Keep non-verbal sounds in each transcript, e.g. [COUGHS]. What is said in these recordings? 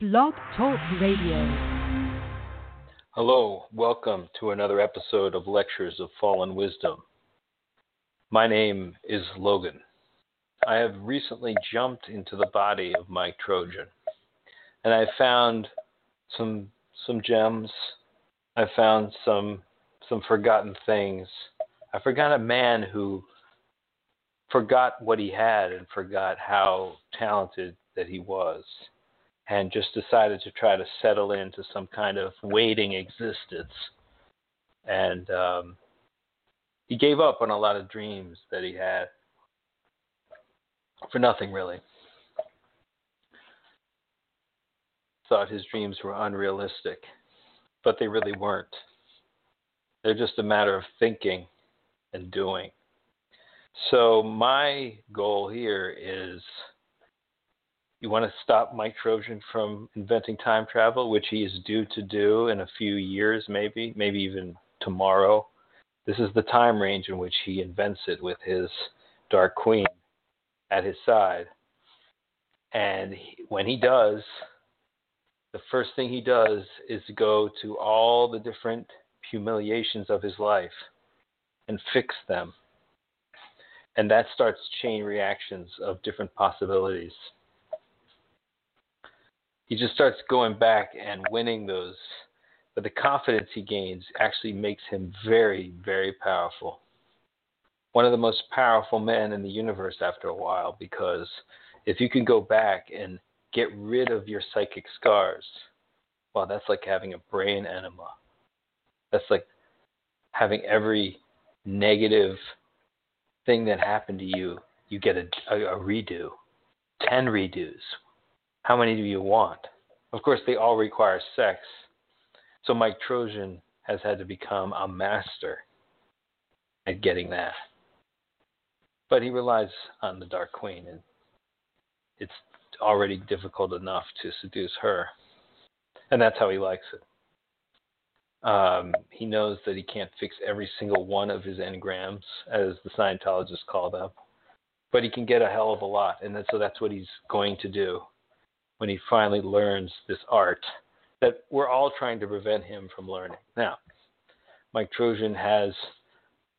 Blog Talk Radio. Hello, welcome to another episode of Lectures of Fallen Wisdom. My name is Logan. I have recently jumped into the body of Mike Trojan, and I found some some gems. I found some some forgotten things. I forgot a man who forgot what he had and forgot how talented that he was and just decided to try to settle into some kind of waiting existence. And um, he gave up on a lot of dreams that he had for nothing, really. Thought his dreams were unrealistic, but they really weren't. They're just a matter of thinking and doing. So, my goal here is you want to stop Mike Trojan from inventing time travel, which he is due to do in a few years, maybe, maybe even tomorrow. This is the time range in which he invents it with his Dark Queen at his side. And he, when he does, the first thing he does is go to all the different humiliations of his life and fix them. And that starts chain reactions of different possibilities he just starts going back and winning those. But the confidence he gains actually makes him very, very powerful. One of the most powerful men in the universe after a while, because if you can go back and get rid of your psychic scars, well, that's like having a brain enema. That's like having every negative thing that happened to you, you get a, a, a redo, 10 redos how many do you want? Of course, they all require sex. So Mike Trojan has had to become a master at getting that. But he relies on the Dark Queen, and it's already difficult enough to seduce her. And that's how he likes it. Um, he knows that he can't fix every single one of his engrams, as the Scientologists call them, but he can get a hell of a lot, and so that's what he's going to do when he finally learns this art that we're all trying to prevent him from learning. Now, Mike Trojan has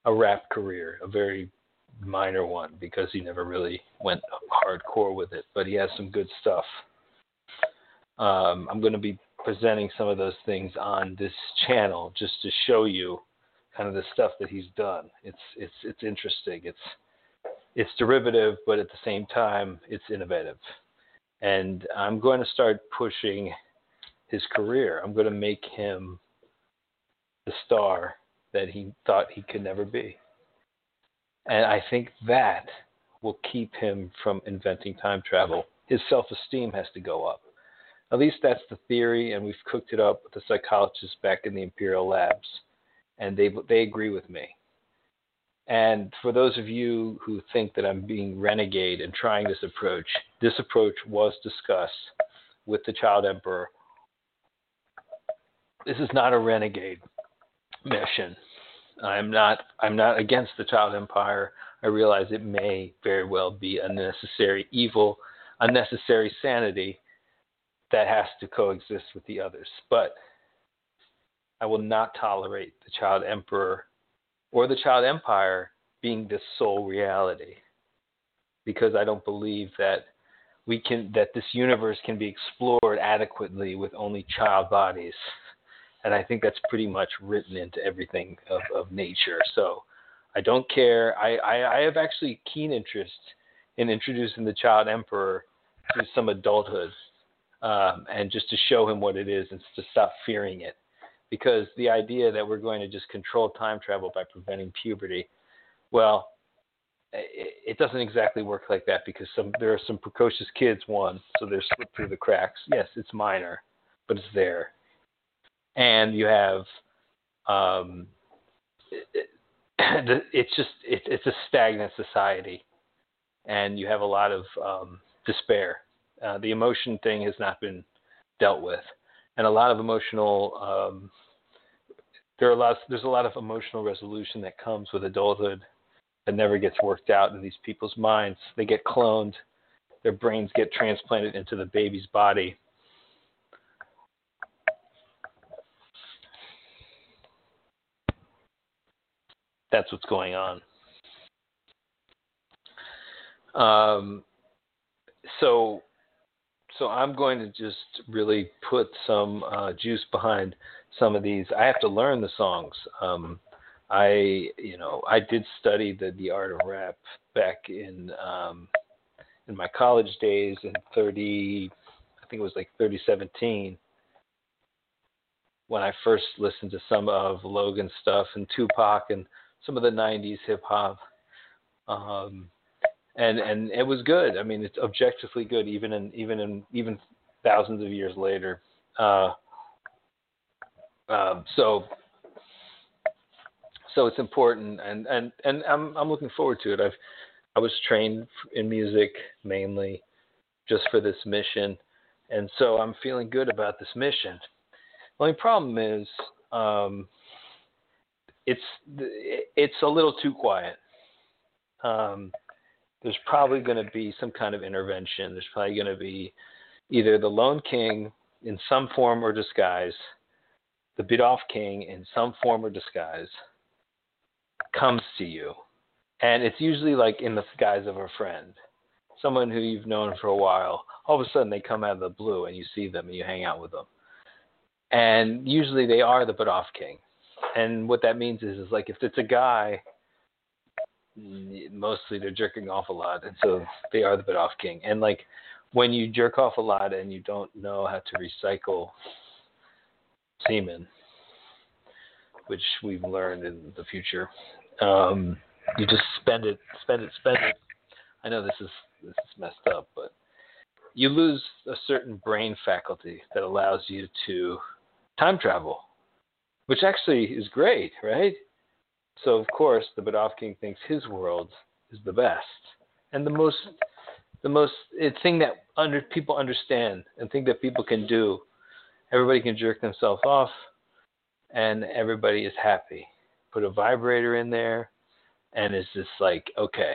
a rap career, a very minor one because he never really went hardcore with it, but he has some good stuff. Um, I'm going to be presenting some of those things on this channel just to show you kind of the stuff that he's done. It's it's it's interesting. It's it's derivative, but at the same time, it's innovative and I'm going to start pushing his career. I'm going to make him the star that he thought he could never be. And I think that will keep him from inventing time travel. His self esteem has to go up. At least that's the theory, and we've cooked it up with the psychologists back in the Imperial Labs, and they, they agree with me. And for those of you who think that I'm being renegade and trying this approach, this approach was discussed with the Child Emperor. This is not a renegade mission. I'm not I'm not against the Child Empire. I realize it may very well be a necessary evil, unnecessary sanity that has to coexist with the others. But I will not tolerate the Child Emperor or the child empire being the sole reality because I don't believe that we can that this universe can be explored adequately with only child bodies. And I think that's pretty much written into everything of, of nature. So I don't care. I, I, I have actually keen interest in introducing the child emperor to some adulthood um, and just to show him what it is and to stop fearing it because the idea that we're going to just control time travel by preventing puberty, well, it, it doesn't exactly work like that because some there are some precocious kids. One, so they're slipped through the cracks. Yes, it's minor, but it's there, and you have. Um, it, [CLEARS THROAT] it, it's just it, it's a stagnant society, and you have a lot of um, despair. Uh, the emotion thing has not been dealt with and a lot of emotional. Um, there are a lot. Of, there's a lot of emotional resolution that comes with adulthood that never gets worked out in these people's minds. They get cloned. Their brains get transplanted into the baby's body. That's what's going on. Um, so so I'm going to just really put some uh, juice behind some of these. I have to learn the songs. Um, I, you know, I did study the the art of rap back in um, in my college days in 30, I think it was like 3017 when I first listened to some of Logan stuff and Tupac and some of the 90s hip hop. Um, and and it was good. I mean, it's objectively good, even in even in even thousands of years later. Uh, um, so so it's important, and and and I'm I'm looking forward to it. I've I was trained in music mainly just for this mission, and so I'm feeling good about this mission. The only problem is um, it's it's a little too quiet. Um, there's probably going to be some kind of intervention. There's probably going to be either the Lone King in some form or disguise, the bit off King in some form or disguise comes to you. And it's usually like in the guise of a friend, someone who you've known for a while. All of a sudden they come out of the blue and you see them and you hang out with them. And usually they are the bit off King. And what that means is, is like if it's a guy mostly they're jerking off a lot, and so they are the bit off king. And like when you jerk off a lot and you don't know how to recycle semen, which we've learned in the future, um, you just spend it, spend it, spend it. I know this is this is messed up, but you lose a certain brain faculty that allows you to time travel, which actually is great, right? So of course, the Badovkin thinks his world is the best and the most the most thing that under people understand and think that people can do. Everybody can jerk themselves off, and everybody is happy. Put a vibrator in there, and it's just like okay.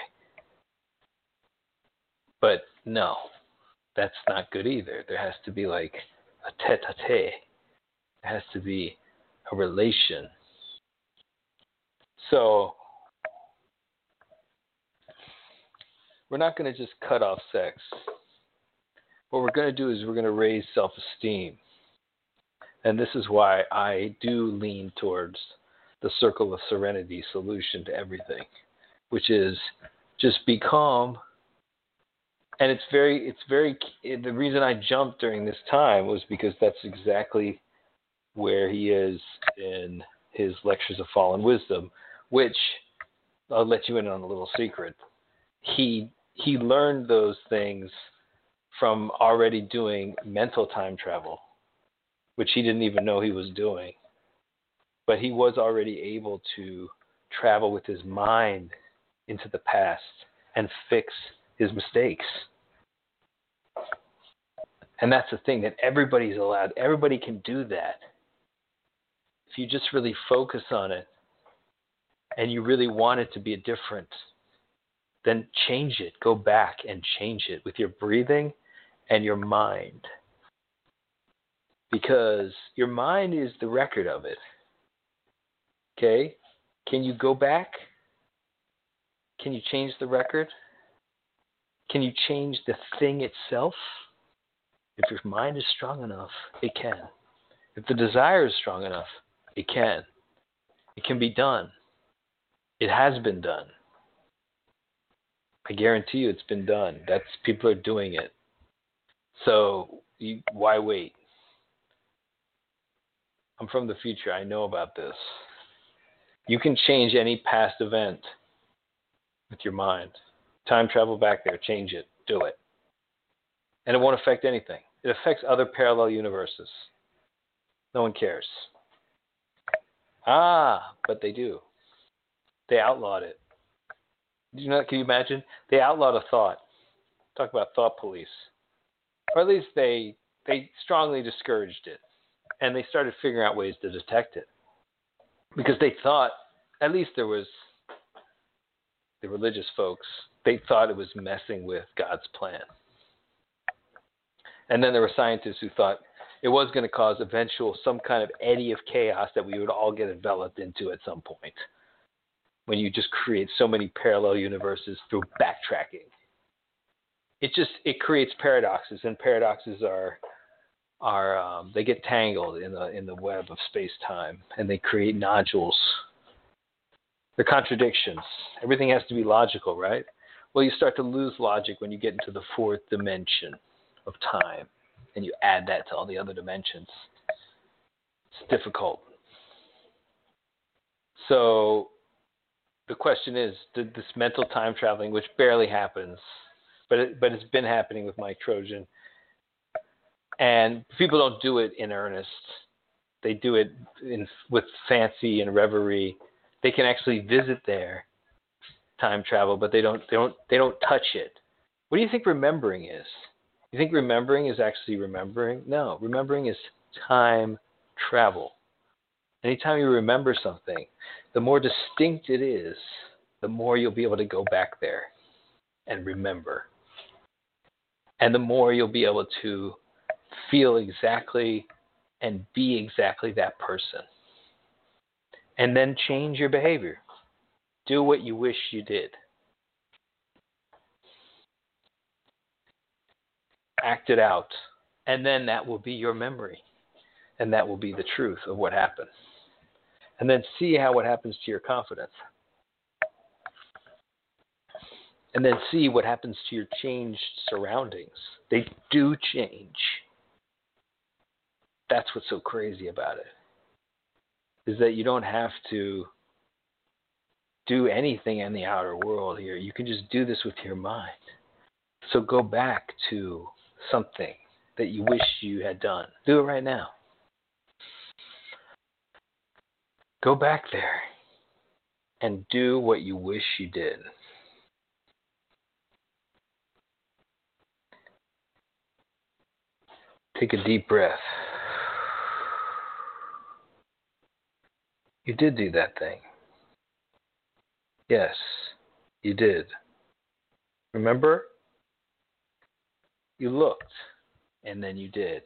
But no, that's not good either. There has to be like a tete-a-tete. It has to be a relation so we're not going to just cut off sex. What we're going to do is we're going to raise self esteem. And this is why I do lean towards the circle of serenity solution to everything, which is just be calm. And it's very, it's very, the reason I jumped during this time was because that's exactly where he is in his Lectures of Fallen Wisdom, which I'll let you in on a little secret. He he learned those things from already doing mental time travel, which he didn't even know he was doing. But he was already able to travel with his mind into the past and fix his mistakes. And that's the thing that everybody's allowed. Everybody can do that. If you just really focus on it and you really want it to be a different, then change it. Go back and change it with your breathing and your mind. Because your mind is the record of it. Okay? Can you go back? Can you change the record? Can you change the thing itself? If your mind is strong enough, it can. If the desire is strong enough, it can. It can be done. It has been done. I guarantee you it's been done. That's people are doing it. So you, why wait? I'm from the future. I know about this. You can change any past event with your mind. Time travel back there, change it, do it. And it won't affect anything. It affects other parallel universes. No one cares. Ah, but they do. They outlawed it. You know? Can you imagine? They outlawed a thought. Talk about thought police, or at least they they strongly discouraged it, and they started figuring out ways to detect it, because they thought at least there was the religious folks. They thought it was messing with God's plan. And then there were scientists who thought it was going to cause eventual some kind of eddy of chaos that we would all get enveloped into at some point when you just create so many parallel universes through backtracking. It just it creates paradoxes, and paradoxes are are um, they get tangled in the in the web of space time, and they create nodules. They're contradictions. Everything has to be logical, right? Well, you start to lose logic when you get into the fourth dimension of time, and you add that to all the other dimensions. It's difficult. So the question is, did this mental time traveling, which barely happens, but it, but it's been happening with Mike Trojan, and people don't do it in earnest. They do it in, with fancy and reverie. They can actually visit there, time travel, but they don't they don't they don't touch it. What do you think remembering is? You think remembering is actually remembering? No, remembering is time travel. Anytime you remember something, the more distinct it is, the more you'll be able to go back there and remember. And the more you'll be able to feel exactly and be exactly that person. And then change your behavior. Do what you wish you did. Act it out. And then that will be your memory. And that will be the truth of what happened. And then see how what happens to your confidence. And then see what happens to your changed surroundings. They do change. That's what's so crazy about it. Is that you don't have to do anything in the outer world here. You can just do this with your mind. So go back to something that you wish you had done. Do it right now. Go back there and do what you wish you did. Take a deep breath. You did do that thing. Yes, you did. Remember? You looked and then you did.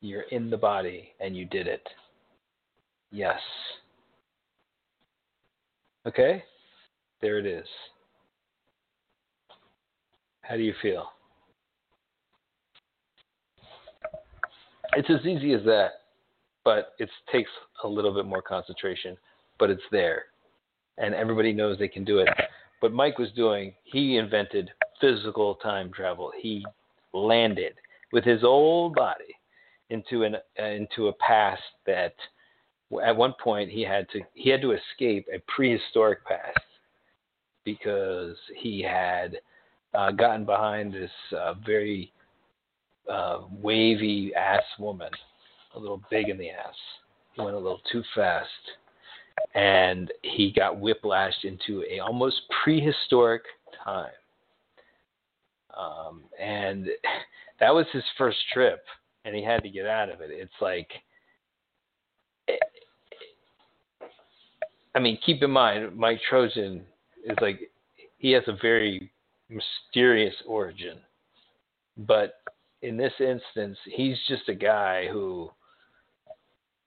You're in the body and you did it. Yes. Okay? There it is. How do you feel? It's as easy as that, but it takes a little bit more concentration, but it's there. And everybody knows they can do it. What Mike was doing, he invented physical time travel. He landed with his old body into an uh, into a past that at one point he had to he had to escape a prehistoric past because he had uh, gotten behind this uh, very uh, wavy ass woman, a little big in the ass. He went a little too fast, and he got whiplashed into a almost prehistoric time. Um, and [LAUGHS] that was his first trip, and he had to get out of it. It's like I mean, keep in mind, Mike Trojan is like he has a very mysterious origin, but in this instance, he's just a guy who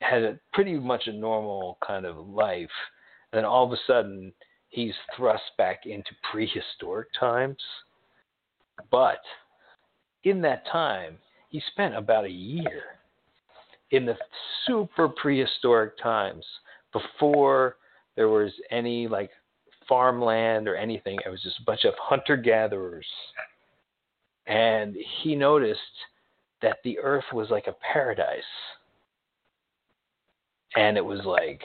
had a pretty much a normal kind of life, and then all of a sudden he's thrust back into [LAUGHS] prehistoric times. But in that time, he spent about a year in the super prehistoric times before there was any like farmland or anything. It was just a bunch of hunter gatherers. And he noticed that the earth was like a paradise. And it was like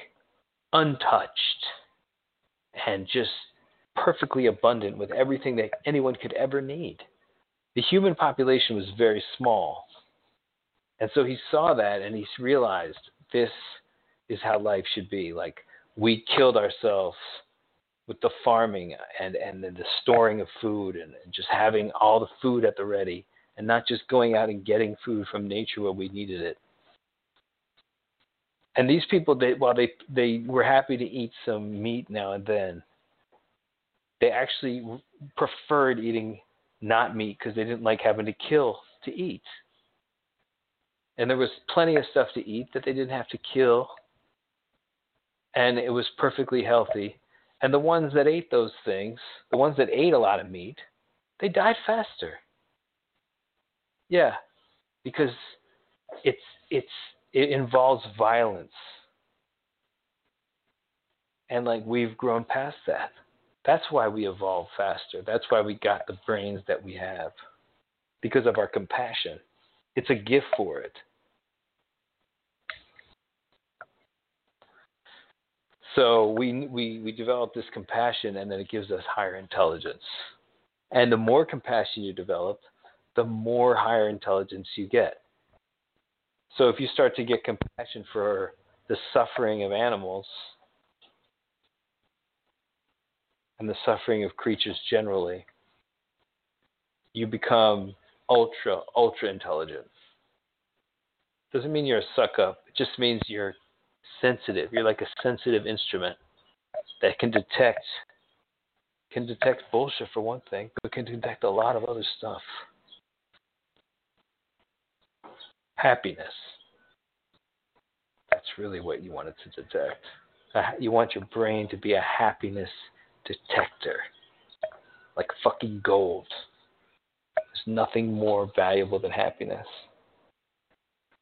untouched and just perfectly abundant with everything that anyone could ever need. The human population was very small. And so he saw that and he realized this is how life should be. Like we killed ourselves with the farming and and the storing of food and just having all the food at the ready and not just going out and getting food from nature where we needed it. And these people, they, while they they were happy to eat some meat now and then, they actually preferred eating not meat because they didn't like having to kill to eat. And there was plenty of stuff to eat that they didn't have to kill and it was perfectly healthy. And the ones that ate those things, the ones that ate a lot of meat, they died faster. Yeah, because it's it's it involves violence. And like we've grown past that. That's why we evolved faster. That's why we got the brains that we have. Because of our compassion. It's a gift for it. So we we we develop this compassion and then it gives us higher intelligence. And the more compassion you develop, the more higher intelligence you get. So if you start to get compassion for the suffering of animals and the suffering of creatures generally, you become ultra, ultra intelligent. Doesn't mean you're a suck up. It just means you're sensitive. You're like a sensitive instrument that can detect can detect bullshit for one thing, but can detect a lot of other stuff. Happiness. That's really what you want it to detect. You want your brain to be a happiness detector, like fucking gold. There's nothing more valuable than happiness.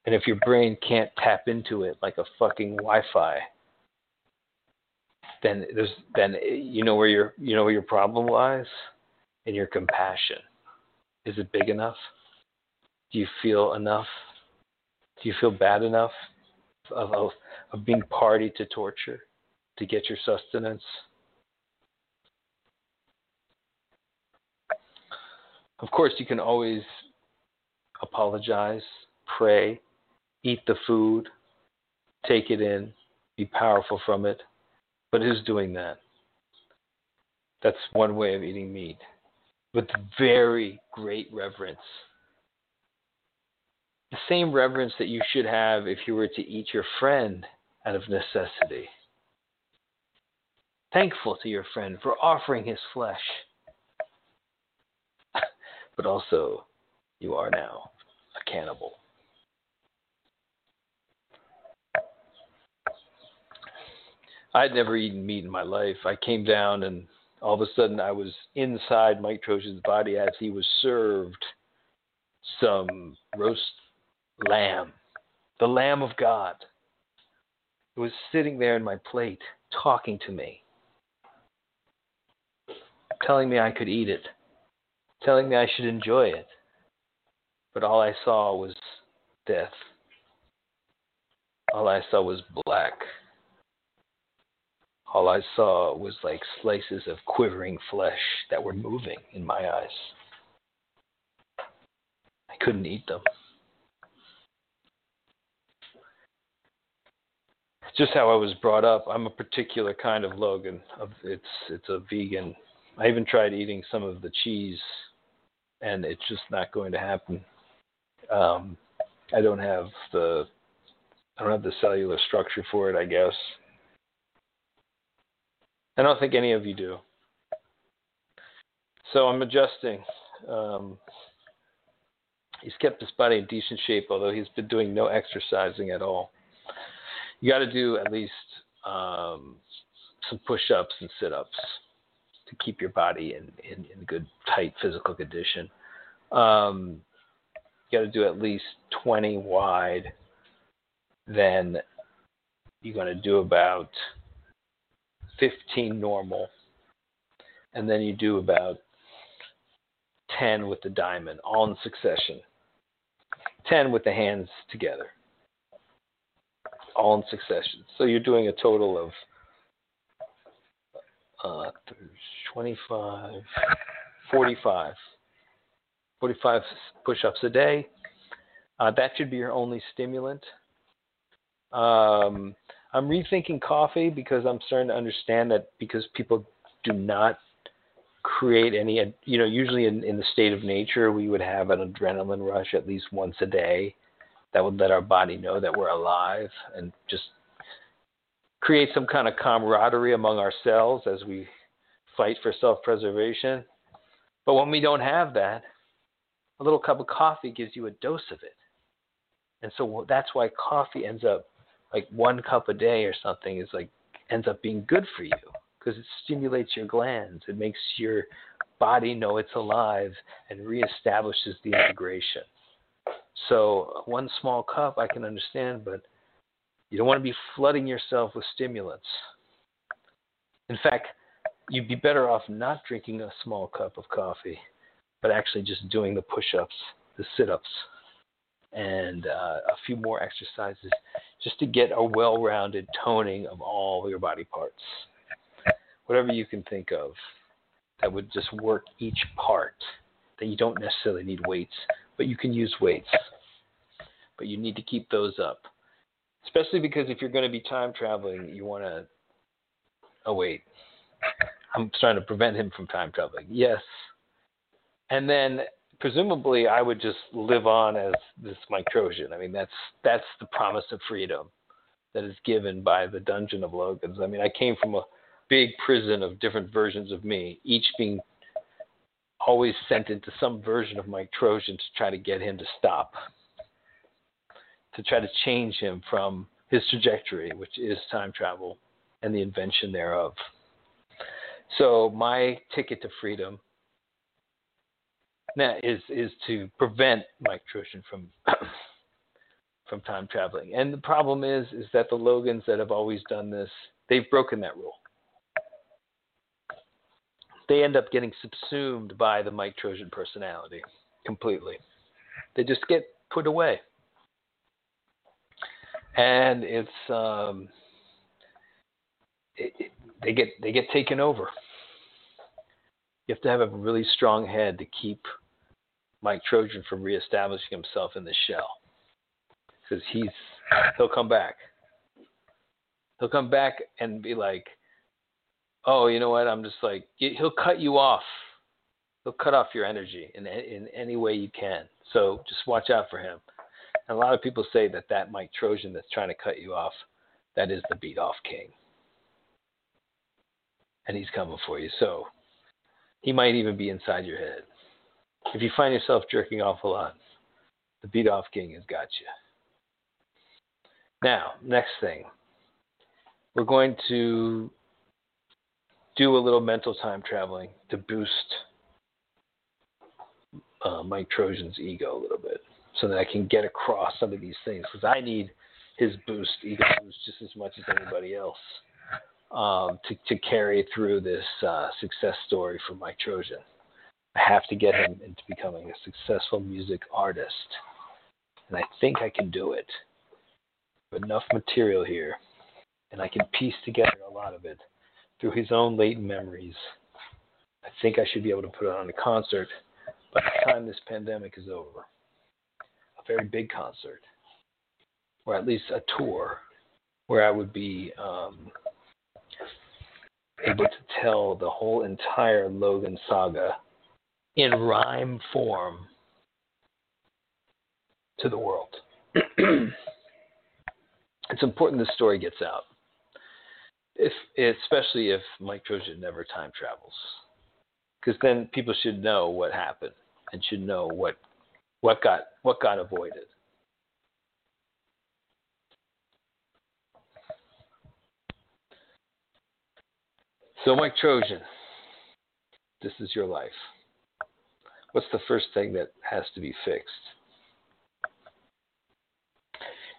And if your brain can't tap into it like a fucking Wi-Fi, then there's then you know where your you know where your problem lies in your compassion. Is it big enough? Do you feel enough? Do you feel bad enough of, of, of being party to torture to get your sustenance? Of course, you can always apologize, pray, eat the food, take it in, be powerful from it. But who's doing that? That's one way of eating meat with very great reverence. The same reverence that you should have if you were to eat your friend out of necessity. Thankful to your friend for offering his flesh. [LAUGHS] but also, you are now a cannibal. I'd never eaten meat in my life. I came down and all of a sudden I was inside Mike Trojan's body as he was served some roast lamb, the Lamb of God. It was sitting there in my plate, talking to me, telling me I could eat it, telling me I should enjoy it. But all I saw was death. All I saw was black all I saw was like slices of quivering flesh that were moving in my eyes. I couldn't eat them. Just how I was brought up. I'm a particular kind of Logan. It's it's a vegan. I even tried eating some of the cheese, and it's just not going to happen. Um, I don't have the I don't have the cellular structure for it. I guess I don't think any of you do. So I'm adjusting. Um, he's kept his body in decent shape, although he's been doing no exercising at all. You got to do at least um, some push-ups and sit-ups to keep your body in, in, in good, tight physical condition. Um, you got to do at least 20 wide. Then you're going to do about 15 normal, and then you do about 10 with the diamond, all in succession. 10 with the hands together, all in succession. So you're doing a total of uh, 25, 45, 45 push ups a day. Uh, that should be your only stimulant. Um, I'm rethinking coffee because I'm starting to understand that because people do not create any, you know, usually in, in the state of nature, we would have an adrenaline rush at least once a day that would let our body know that we're alive and just create some kind of camaraderie among ourselves as we fight for self preservation. But when we don't have that, a little cup of coffee gives you a dose of it. And so that's why coffee ends up like one cup a day or something is like ends up being good for you because it stimulates your glands. It makes your body know it's alive and reestablishes the integration. So, one small cup I can understand, but you don't want to be flooding yourself with stimulants. In fact, you'd be better off not drinking a small cup of coffee, but actually just doing the push ups, the sit ups, and uh, a few more exercises just to get a well rounded toning of all your body parts. Whatever you can think of that would just work each part, that you don't necessarily need weights, but you can use weights. But you need to keep those up. Especially because if you're going to be time traveling, you want to. Oh, wait. I'm trying to prevent him from time traveling. Yes. And then presumably I would just live on as this Mike Trojan. I mean, that's that's the promise of freedom that is given by the Dungeon of Logans. I mean, I came from a big prison of different versions of me, each being always sent into some version of Mike Trojan to try to get him to stop, to try to change him from his trajectory, which is time travel and the invention thereof. So my ticket to freedom now is is to prevent Mike Trojan from [COUGHS] from time traveling. And the problem is is that the Logans that have always done this, they've broken that rule. They end up getting subsumed by the Mike Trojan personality completely. They just get put away. And it's um, it, it, they get they get taken over. You have to have a really strong head to keep Mike Trojan from reestablishing himself in the shell because he's he'll come back. He'll come back and be like, "Oh, you know what? I'm just like he'll cut you off. He'll cut off your energy in in any way you can. So just watch out for him." And a lot of people say that that Mike Trojan that's trying to cut you off, that is the beat off king, and he's coming for you. So he might even be inside your head. If you find yourself jerking off a lot, the beat off king has got you. Now, next thing. We're going to do a little mental time traveling to boost uh, Mike Trojan's ego a little bit so that I can get across some of these things because I need his boost, ego boost, just as much as anybody else um, to, to carry through this uh, success story for Mike Trojan. I have to get him into becoming a successful music artist. And I think I can do it. enough material here, and I can piece together a lot of it through his own latent memories. I think I should be able to put it on a concert by the time this pandemic is over. A very big concert, or at least a tour, where I would be um, able to tell the whole entire Logan saga in rhyme form to the world. [CLEARS THROAT] it's important this story gets out, if especially if Mike Trojan never time travels, because then people should know what happened and should know what what got what got avoided. So, Mike Trojan, this is your life what's the first thing that has to be fixed?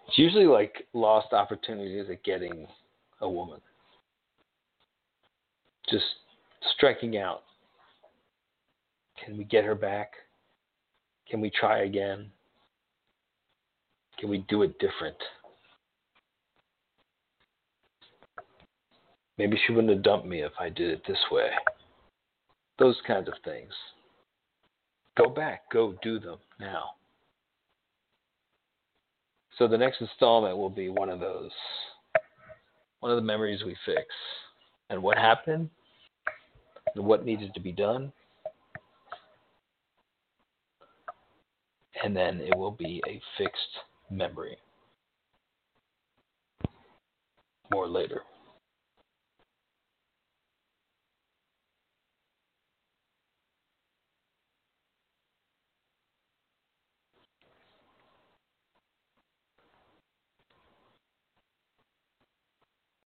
It's usually like lost opportunities at getting a woman. Just striking out. Can we get her back? Can we try again? Can we do it different? Maybe she wouldn't have dumped me if I did it this way. Those kinds of things. Go back, go do them now. So the next installment will be one of those, one of the memories we fix, and what happened, and what needed to be done, and then it will be a fixed memory. More later.